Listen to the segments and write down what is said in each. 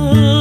love.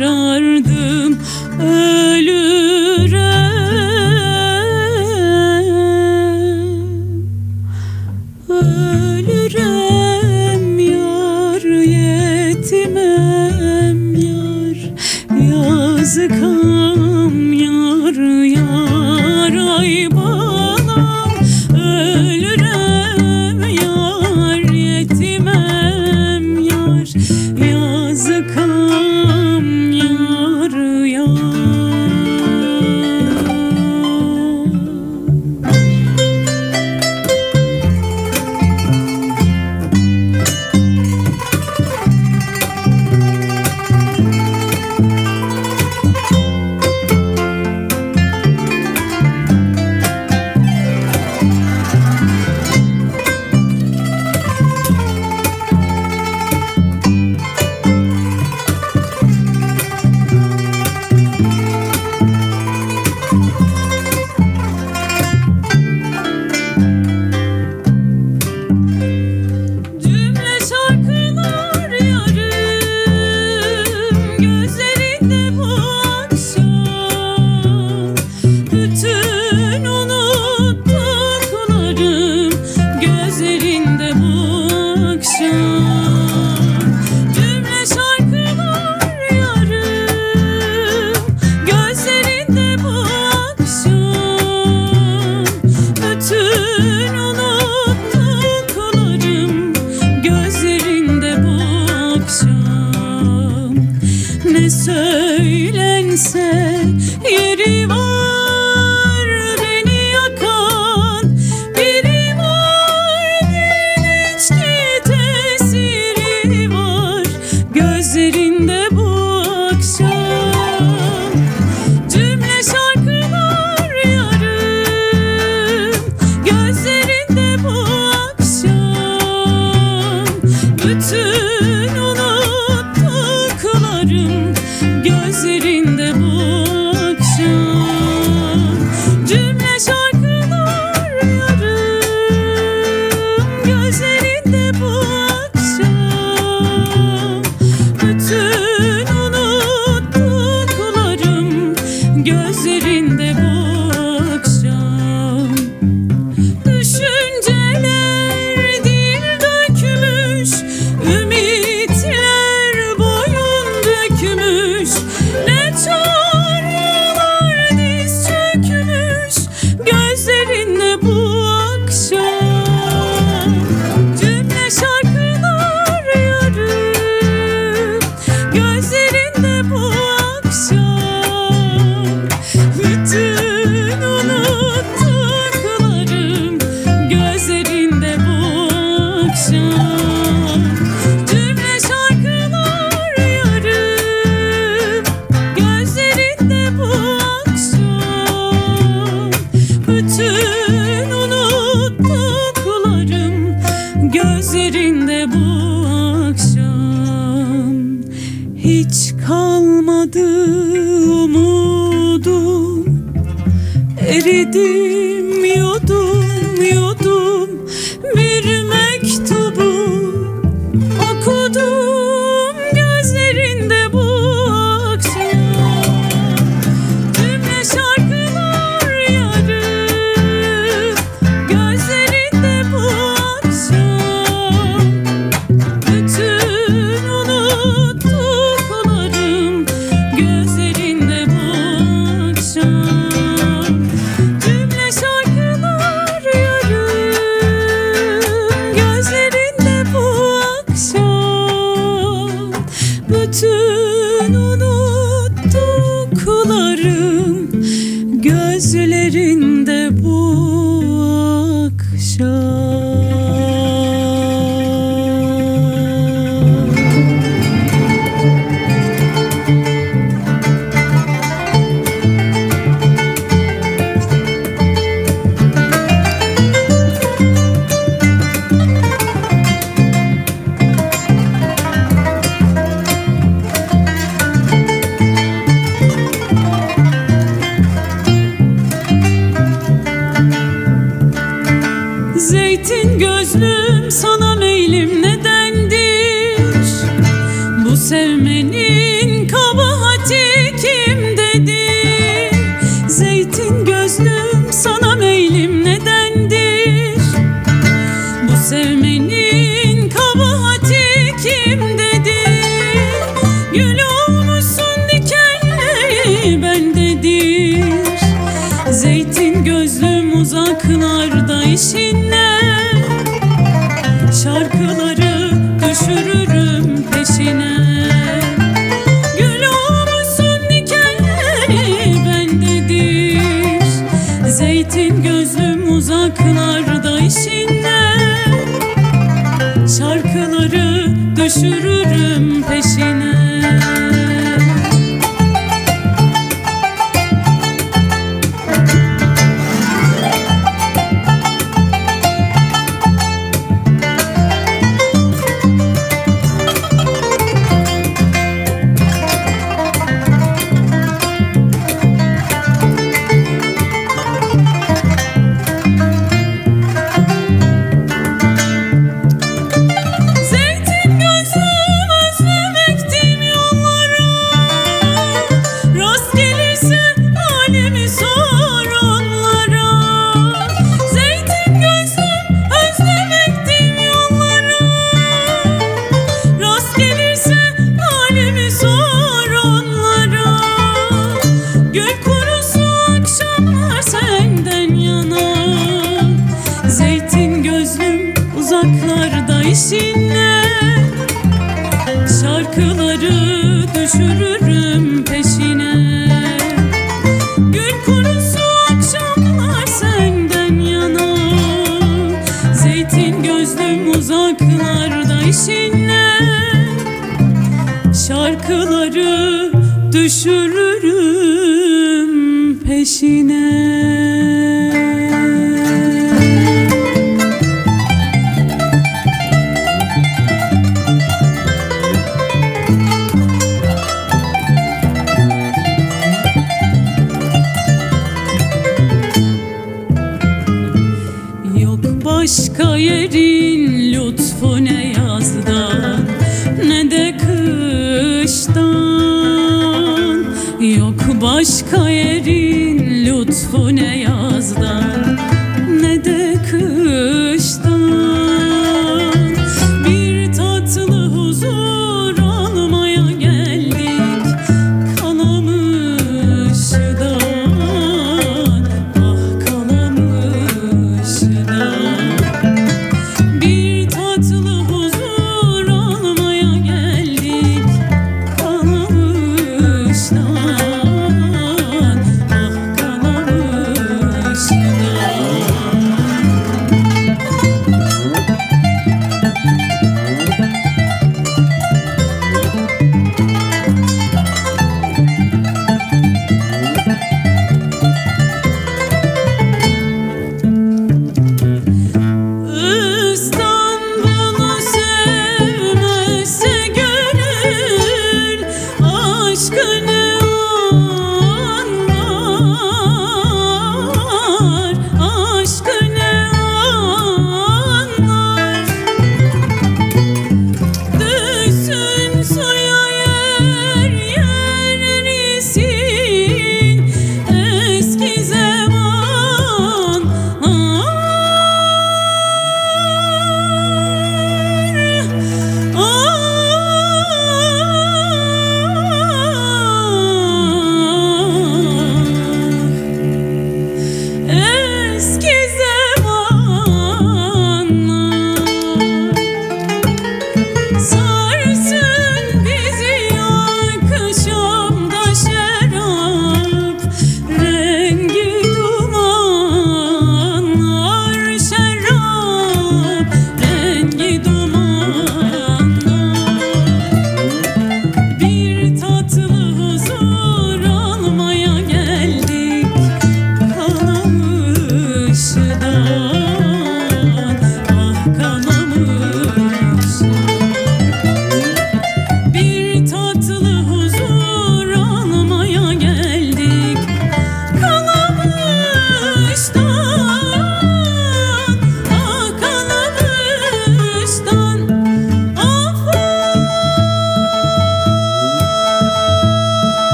yarar des düşürürüm peşine. Gül olmuşsun dikeni bendedir. Zeytin gözlüm uzaklarda işinde. Şarkıları düşürürüm peşine. düşürürüm peşine. başka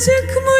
çıkmış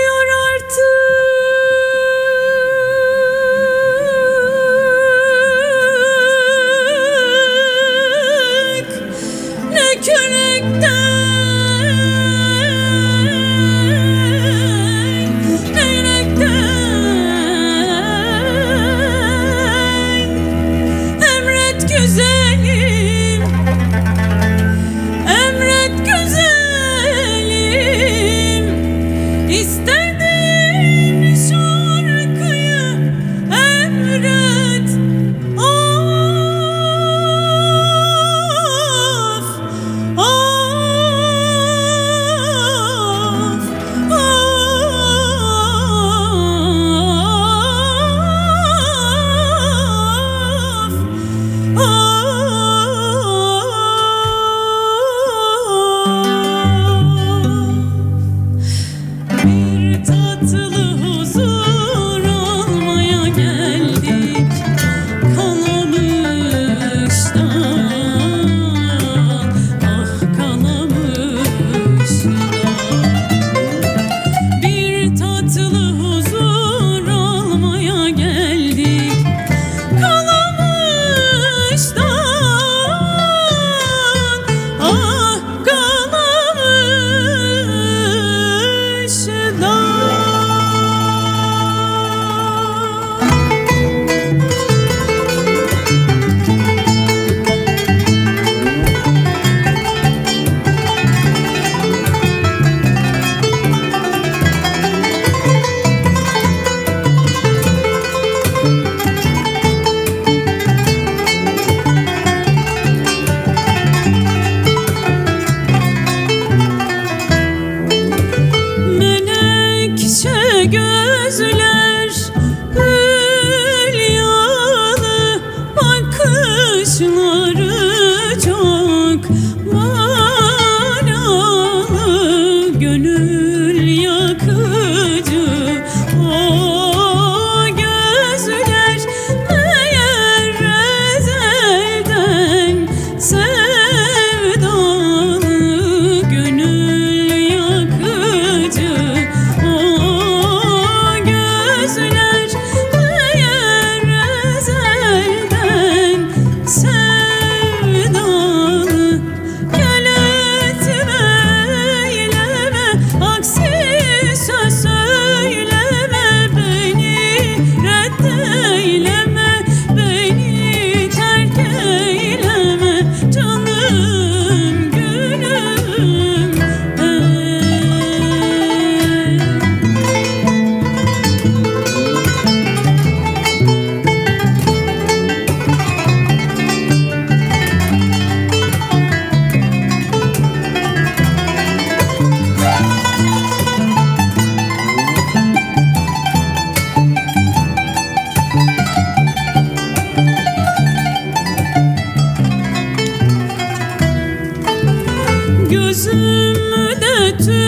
yüzümü tüm